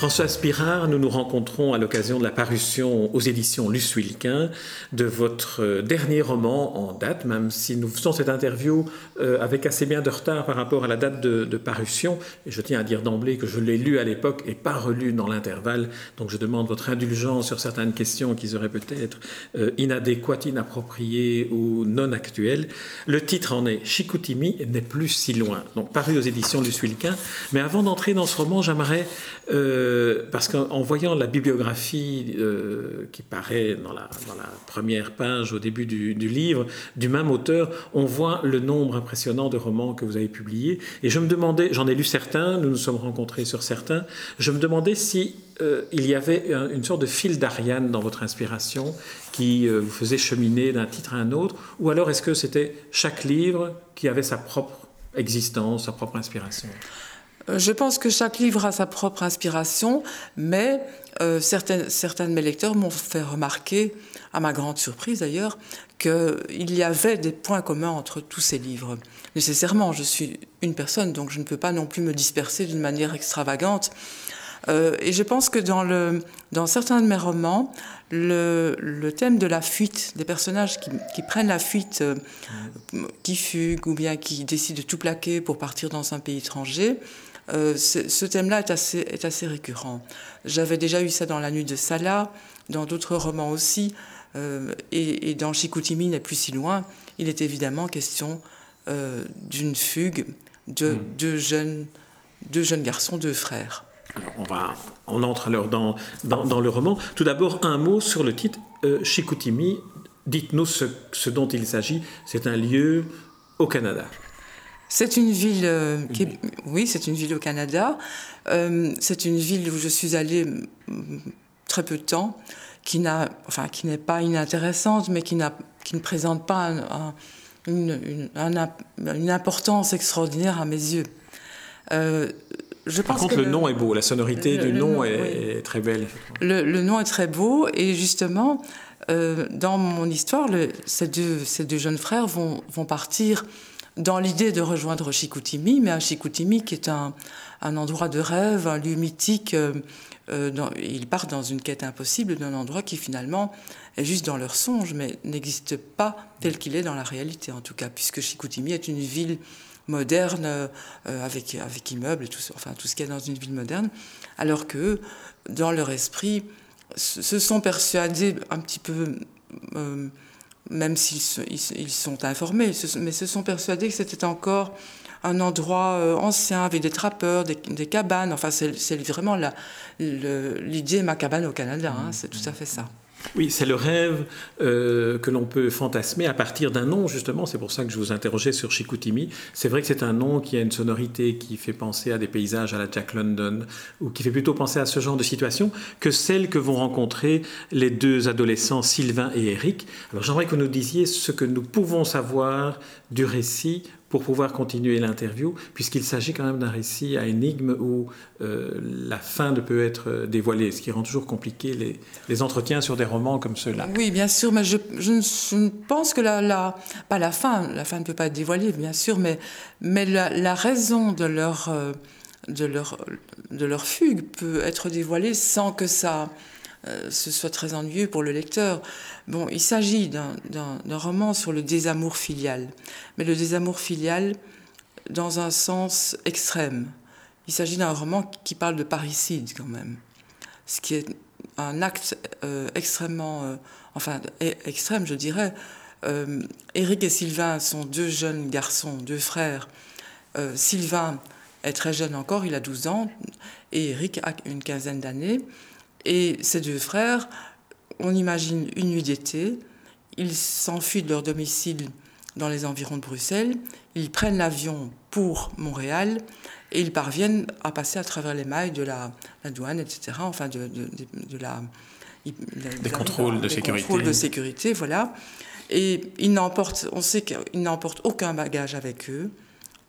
François Spirard, nous nous rencontrons à l'occasion de la parution aux éditions Luce Wilquin de votre euh, dernier roman en date, même si nous faisons cette interview euh, avec assez bien de retard par rapport à la date de, parution. Et je tiens à dire d'emblée que je l'ai lu à l'époque et pas relu dans l'intervalle. Donc je demande votre indulgence sur certaines questions qui seraient peut-être euh, inadéquates, inappropriées ou non actuelles. Le titre en est Chicoutimi n'est plus si loin. Donc paru aux éditions Luce Wilquin. Mais avant d'entrer dans ce roman, j'aimerais parce qu'en voyant la bibliographie euh, qui paraît dans la, première page au début du, livre du même auteur, on voit le nombre impressionnant de romans que vous avez publiés. Et je me demandais, j'en ai lu certains, nous nous sommes rencontrés sur certains, je me demandais si euh, il y avait une sorte de fil d'Ariane dans votre inspiration qui vous faisait cheminer d'un titre à un autre, ou alors est-ce que c'était chaque livre qui avait sa propre existence, sa propre inspiration? euh, je pense que chaque livre a sa propre inspiration, mais euh, certains, certains de mes lecteurs m'ont fait remarquer, à ma grande surprise d'ailleurs, qu'il y avait des points communs entre tous ces livres. Nécessairement, je suis une personne, donc je ne peux pas non plus me disperser d'une manière extravagante. Euh, et je pense que dans, le, dans certains de mes romans, le, le thème de la fuite, des personnages qui, qui prennent la fuite, qui fuguent ou bien qui décident de tout plaquer pour partir dans un pays étranger, euh, ce thème-là est assez, est assez récurrent. J'avais déjà eu ça dans La Nuit de Salah, dans d'autres romans aussi, euh, et, dans Chicoutimi n'est plus si loin. Il est évidemment question euh, d'une fugue de hmm. deux, jeunes, deux jeunes garçons, deux frères. on, va, on entre alors dans, dans, le roman. Tout d'abord, un mot sur le titre Chicoutimi. Dites-nous ce, ce dont il s'agit. C'est un lieu au Canada. C'est une ville, euh, qui oui, c'est une ville au Canada. Euh, c'est une ville où je suis allée mm, très peu de temps, qui n'a, enfin, qui n'est pas inintéressante, mais qui n'a, qui ne présente pas une, une, importance extraordinaire à mes yeux. Euh, je Par contre, le, nom est beau, la sonorité du nom, est, très belle. Le, nom est très beau, et justement, dans mon histoire, ces, deux, ces deux jeunes frères vont, vont partir dans l'idée de rejoindre Chicoutimi, mais un Chicoutimi qui est un, endroit de rêve, un lieu mythique. Euh, euh, ils partent dans une quête impossible d'un endroit qui finalement est juste dans leur songe, mais n'existe pas tel qu'il est dans la réalité en tout cas, puisque Chicoutimi est une ville moderne euh, avec, avec immeubles et tout, enfin, tout ce qu'il y a dans une ville moderne, alors que dans leur esprit, se sont persuadés un petit peu même s'ils ils sont informés, mais se sont persuadés que c'était encore un endroit euh, ancien avec des trappeurs, des, cabanes. Enfin, c'est vraiment l'idée ma cabane au Canada, hein, c'est tout à fait ça. Oui, c'est le rêve euh, que l'on peut fantasmer à partir d'un nom, justement. C'est pour ça que je vous interrogeais sur Chicoutimi. C'est vrai que c'est un nom qui a une sonorité qui fait penser à des paysages à la Jack London, ou qui fait plutôt penser à ce genre de situation que celle que vont rencontrer les deux adolescents, Sylvain et Eric. Alors j'aimerais que vous nous disiez ce que nous pouvons savoir du récit pour pouvoir continuer l'interview, puisqu'il s'agit quand même d'un récit à énigme où euh, la fin ne peut être dévoilée, ce qui rend toujours compliqué les, entretiens sur des romans comme ceux-là. Oui, bien sûr, mais je, je, pense que la, la, pas la fin, la fin ne peut pas être dévoilée, bien sûr, mais, mais la, raison de leur, euh, de, leur, de leur fugue peut être dévoilée sans que ça euh, ce soit très ennuyeux pour le lecteur. Bon, il s'agit d'un roman sur le désamour filial, mais le désamour filial dans un sens extrême. Il s'agit d'un roman qui parle de parricide quand même, ce qui est un acte euh, extrêmement, euh, enfin e, extrême je dirais. Éric et Sylvain sont deux jeunes garçons, deux frères. Sylvain est très jeune encore, il a 12 ans, et Éric a une quinzaine d'années. Et ces deux frères, on imagine une nuit d'été, ils s'enfuient de leur domicile dans les environs de Bruxelles, ils prennent l'avion pour Montréal et ils parviennent à passer à travers les mailles de la, douane, etc., enfin de, la... des contrôles de sécurité. Contrôles de sécurité, voilà. Et ils n'emportent, on sait qu'ils n'emportent aucun bagage avec eux,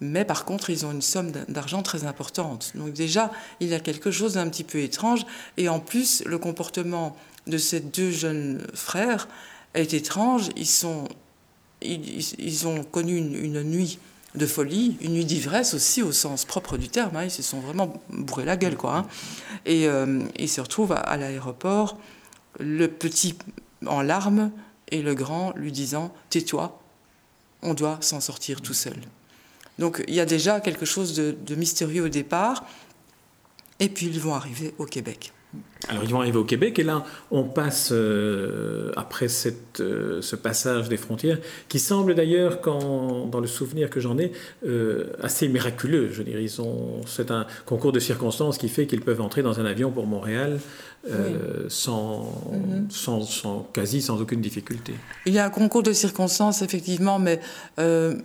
mais par contre, ils ont une somme d'argent très importante. Donc déjà, il y a quelque chose d'un petit peu étrange. Et en plus, le comportement de ces deux jeunes frères est étrange. Ils, ont connu une, nuit de folie, une nuit d'ivresse aussi au sens propre du terme. Hein. Ils se sont vraiment bourrés la gueule, quoi. Hein. Et euh, ils se retrouvent à l'aéroport, le petit en larmes et le grand lui disant Tais-toi, on doit s'en sortir tout seul. Donc il y a déjà quelque chose de, mystérieux au départ, et puis ils vont arriver au Québec. Alors ils vont arriver au Québec et là on passe euh, après euh, ce passage des frontières qui semble d'ailleurs dans le souvenir que j'en ai euh, assez miraculeux. Je veux dire, c'est un concours de circonstances qui fait qu'ils peuvent entrer dans un avion pour Montréal sans, mhm. sans, sans, quasi sans aucune difficulté. Il y a un concours de circonstances, effectivement, mais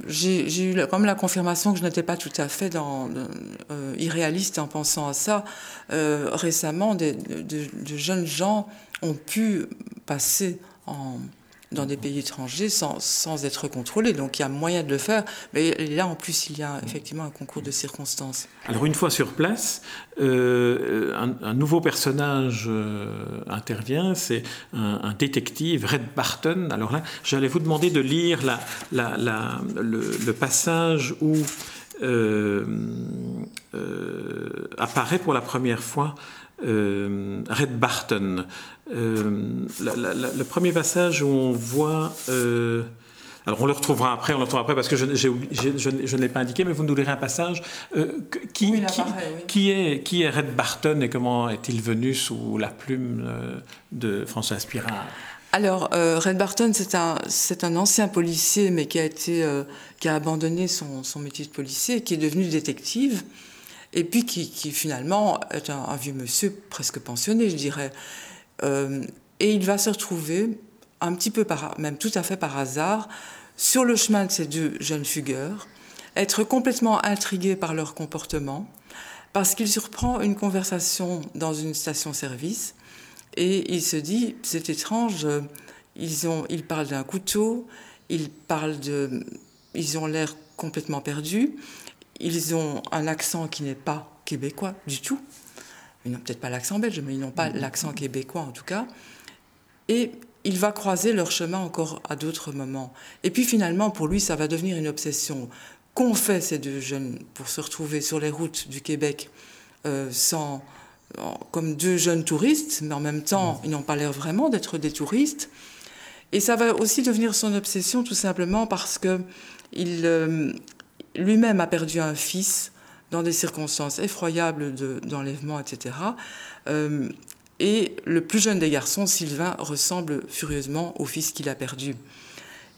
j'ai eu comme la confirmation que je n'étais pas tout à fait dans, irréaliste en pensant à ça. récemment, de, jeunes gens ont pu passer dans des pays étrangers sans, sans, être contrôlés. Donc il y a moyen de le faire. Mais là, en plus, il y a effectivement un concours de circonstances. Alors une fois sur place, euh, un, nouveau personnage euh, intervient, c'est un, détective, Red Barton. Alors là, j'allais vous demander de lire la, le, passage où euh, apparaît pour la première fois Red Barton. Euh, le premier passage où on voit. Euh, alors on le retrouvera après, on le retrouvera après parce que je, je, ne l'ai pas indiqué, mais vous nous lirez un passage. Euh, qui, qui, est, qui est Red Barton et comment est-il venu sous la plume de François Spirard alors, Red Barton, c'est un, ancien policier, mais qui a, été, qui a abandonné son, son, métier de policier, qui est devenu détective, et puis qui, finalement est un, un, vieux monsieur presque pensionné, je dirais. Euh, et il va se retrouver, un petit peu par, même tout à fait par hasard, sur le chemin de ces deux jeunes fugueurs, être complètement intrigué par leur comportement, parce qu'il surprend une conversation dans une station-service et il se dit c'est étrange, ils, ont, ils parlent d'un couteau, ils parlent de, ils ont l'air complètement perdus, ils ont un accent qui n'est pas québécois du tout ils n'ont peut-être pas l'accent belge, mais ils n'ont pas l'accent québécois en tout cas. Et il va croiser leur chemin encore à d'autres moments. Et puis finalement, pour lui, ça va devenir une obsession. Qu'ont fait ces deux jeunes pour se retrouver sur les routes du Québec euh, sans, comme deux jeunes touristes, mais en même temps, ils n'ont pas l'air vraiment d'être des touristes. Et ça va aussi devenir son obsession tout simplement parce que il, euh, lui-même a perdu un fils dans des circonstances effroyables d'enlèvement, etc. Euh, et le plus jeune des garçons, Sylvain, ressemble furieusement au fils qu'il a perdu.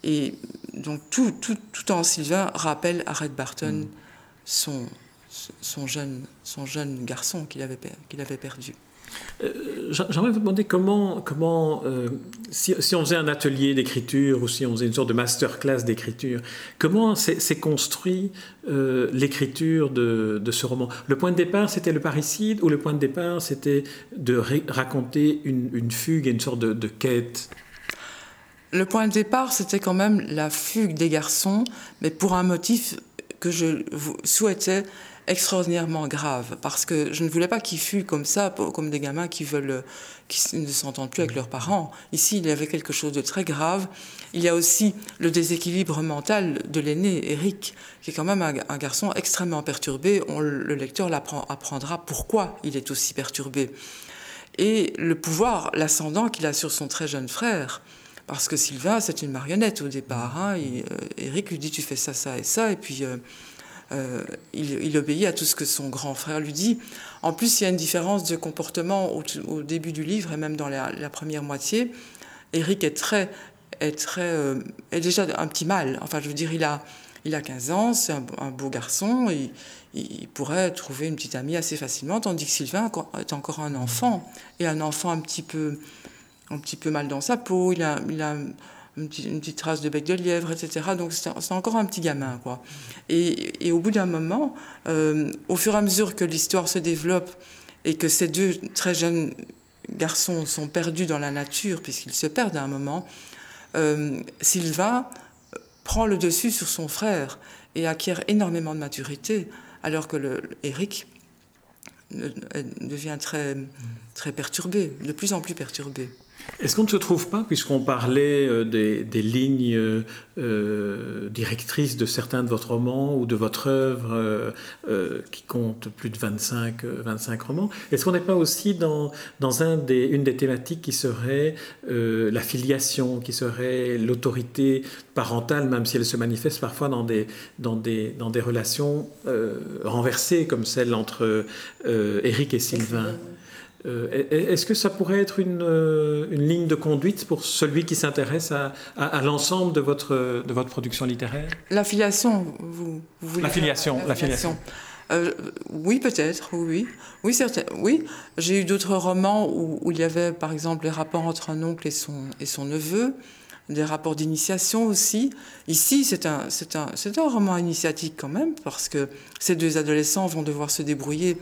Et donc tout, tout, tout en Sylvain rappelle à Red Barton mm. son, son, jeune, son jeune garçon qu'il avait, qu'il avait perdu. Euh, j'aimerais vous demander comment, comment euh, si, on faisait un atelier d'écriture ou si on faisait une sorte de masterclass d'écriture, comment s'est construit euh, l'écriture de, ce roman? Le point de départ, c'était le parricide ou le point de départ, c'était de raconter une, fugue et une sorte de, quête? Le point de départ, c'était quand même la fugue des garçons, mais pour un motif que je souhaitais extraordinairement grave parce que je ne voulais pas qu'ils fuient comme ça, comme des gamins qui veulent, qui ne s'entendent plus avec leurs parents. Ici, il y avait quelque chose de très grave. Il y a aussi le déséquilibre mental de l'aîné, Eric, qui est quand même un, garçon extrêmement perturbé. Le lecteur apprendra pourquoi il est aussi perturbé. Et le pouvoir, l'ascendant qu'il a sur son très jeune frère. Parce que Sylvain, c'est une marionnette au départ. Hein. Eric euh, lui dit tu fais ça, ça et ça, et puis euh, euh, il, obéit à tout ce que son grand frère lui dit. En plus, il y a une différence de comportement au, début du livre et même dans la, première moitié. Eric est très, est très, euh, est déjà un petit mal. Enfin, je veux dire, il a, il a 15 ans, c'est un, beau garçon, il, il, pourrait trouver une petite amie assez facilement, tandis que Sylvain est encore un enfant et un enfant un petit peu, un petit peu mal dans sa peau. Il a, il a une petite, trace de bec de lièvre, etc. Donc c'est encore un petit gamin, quoi. Et, au bout d'un moment, euh, au fur et à mesure que l'histoire se développe et que ces deux très jeunes garçons sont perdus dans la nature, puisqu'ils se perdent à un moment, Sylvain prend le dessus sur son frère et acquiert énormément de maturité, alors que Eric devient très, très perturbé, de plus en plus perturbé. Est-ce qu'on ne se trouve pas, puisqu'on parlait euh, des, lignes euh, euh, directrices de certains de votre romans ou de votre œuvre qui compte plus de 25, 25 romans, est-ce qu'on n'est pas aussi dans, un des, une des thématiques qui serait la filiation, qui serait l'autorité parentale, même si elle se manifeste parfois dans des relations renversées comme celle entre Eric et Sylvain? Euh, est-ce que ça pourrait être une, euh, une, ligne de conduite pour celui qui s'intéresse à, à, l'ensemble de votre, de votre production littéraire? L'affiliation, vous, vous voulez L'affiliation, l'affiliation. Euh, oui, peut-être, oui, oui, certain, oui. J'ai eu d'autres romans où, où, il y avait, par exemple, les rapports entre un oncle et son, et son neveu, des rapports d'initiation aussi. Ici, c'est un, c'est un, c'est un roman initiatique quand même, parce que ces deux adolescents vont devoir se débrouiller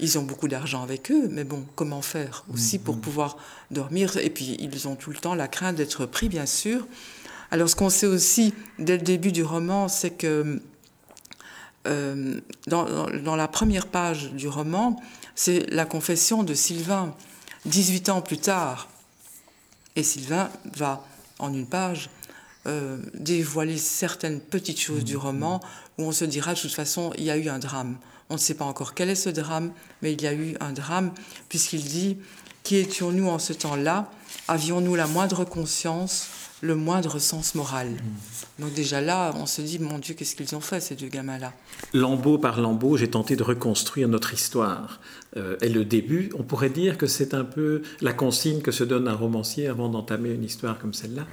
ils ont beaucoup d'argent avec eux, mais bon, comment faire aussi pour mm-hmm. pouvoir dormir? Et puis, ils ont tout le temps la crainte d'être pris, bien sûr. Alors, ce qu'on sait aussi dès le début du roman, c'est que euh, dans, la première page du roman, c'est la confession de Sylvain, 18 ans plus tard. Et Sylvain va, en une page, euh, dévoiler certaines petites choses du mm-hmm. roman où on se dira de toute façon, il y a eu un drame. On ne sait pas encore quel est ce drame, mais il y a eu un drame, puisqu'il dit Qui étions-nous en ce temps-là? Avions-nous la moindre conscience, le moindre sens moral? Mmh. Donc, déjà là, on se dit Mon Dieu, qu'est-ce qu'ils ont fait, ces deux gamins-là? Lambeau par lambeau, j'ai tenté de reconstruire notre histoire. Euh, et le début, on pourrait dire que c'est un peu la consigne que se donne un romancier avant d'entamer une histoire comme celle-là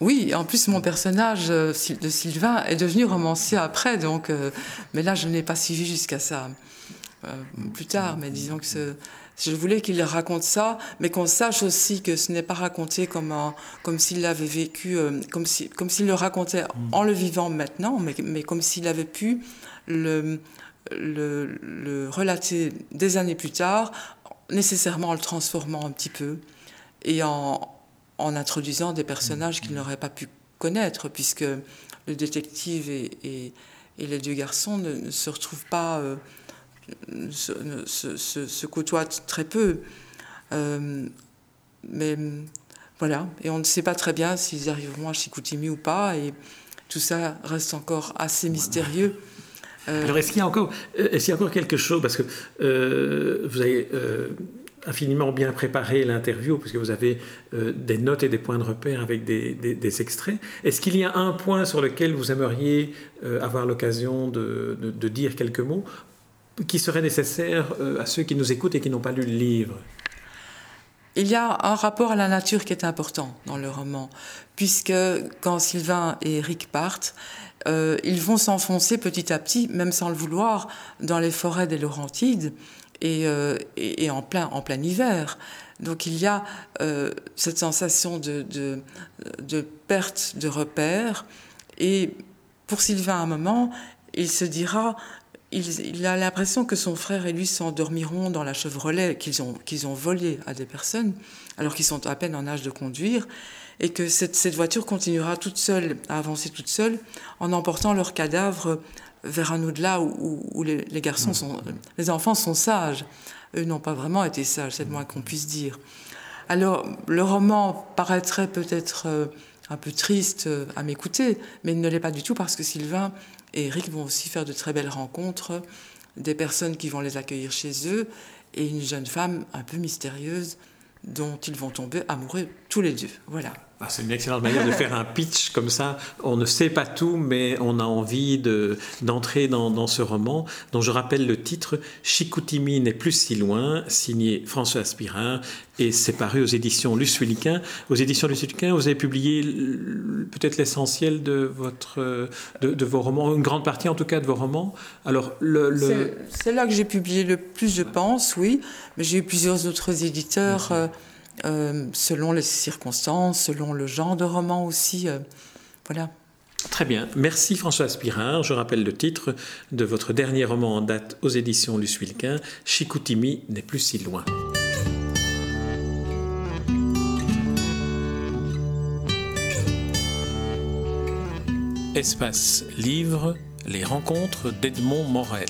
oui, en plus mon personnage euh, de Sylvain est devenu romancier après, donc, euh, mais là je ne l'ai pas suivi jusqu'à ça euh, plus tard. Mais disons que je voulais qu'il raconte ça, mais qu'on sache aussi que ce n'est pas raconté comme, comme s'il l'avait vécu, comme s'il comme le racontait en le vivant maintenant, mais, mais comme s'il avait pu le, le, le, relater des années plus tard, nécessairement en le transformant un petit peu et en, en introduisant des personnages qu'il n'aurait pas pu connaître, puisque le détective et, les deux garçons ne, se retrouvent pas, euh, se, se, côtoient très peu. Euh, mais voilà, et on ne sait pas très bien s'ils arriveront à Chicoutimi ou pas, et tout ça reste encore assez mystérieux. Euh, Alors, est-ce qu'il y a encore, est-ce qu'il y a encore quelque chose? Parce que vous avez infiniment bien préparé l'interview, puisque vous avez euh, des notes et des points de repère avec des, extraits. Est-ce qu'il y a un point sur lequel vous aimeriez euh, avoir l'occasion de, dire quelques mots qui serait nécessaire euh, à ceux qui nous écoutent et qui n'ont pas lu le livre? Il y a un rapport à la nature qui est important dans le roman, puisque quand Sylvain et Eric partent, ils vont s'enfoncer petit à petit, même sans le vouloir, dans les forêts des Laurentides. Euh, et, en, plein, en plein hiver. Donc il y a euh, cette sensation de, de, perte de repères. Et pour Sylvain, à un moment, il se dira, il, a l'impression que son frère et lui s'endormiront dans la Chevrolet qu'ils ont, ont volée à des personnes, alors qu'ils sont à peine en âge de conduire, et que cette, cette voiture continuera toute seule, à avancer toute seule, en emportant leurs cadavres vers un au-delà où, les, garçons sont, les enfants sont sages. Eux n'ont pas vraiment été sages, c'est le moins qu'on puisse dire. Alors, le roman paraîtrait peut-être euh, un peu triste euh, à m'écouter, mais il ne l'est pas du tout parce que Sylvain et Eric vont aussi faire de très belles rencontres, des personnes qui vont les accueillir chez eux, et une jeune femme un peu mystérieuse dont ils vont tomber amoureux tous les deux. Voilà. Ah, c'est une excellente manière de faire un pitch comme ça. On ne sait pas tout, mais on a envie d'entrer dans, ce roman, dont je rappelle le titre Chicoutimi n'est plus si loin, signé François Aspirin, et c'est paru aux éditions Luce Aux éditions Luce vous avez publié peut-être l'essentiel de, votre, de, vos romans, une grande partie en tout cas de vos romans. Alors, le, C'est là que j'ai publié le plus, je pense, oui, mais j'ai eu plusieurs autres éditeurs. Euh, selon les circonstances, selon le genre de roman aussi. Euh, voilà. Très bien. Merci François Aspirin. Je rappelle le titre de votre dernier roman en date aux éditions Luce Wilquin, Chicoutimi n'est plus si loin. Espace Livre, les rencontres d'Edmond Morel.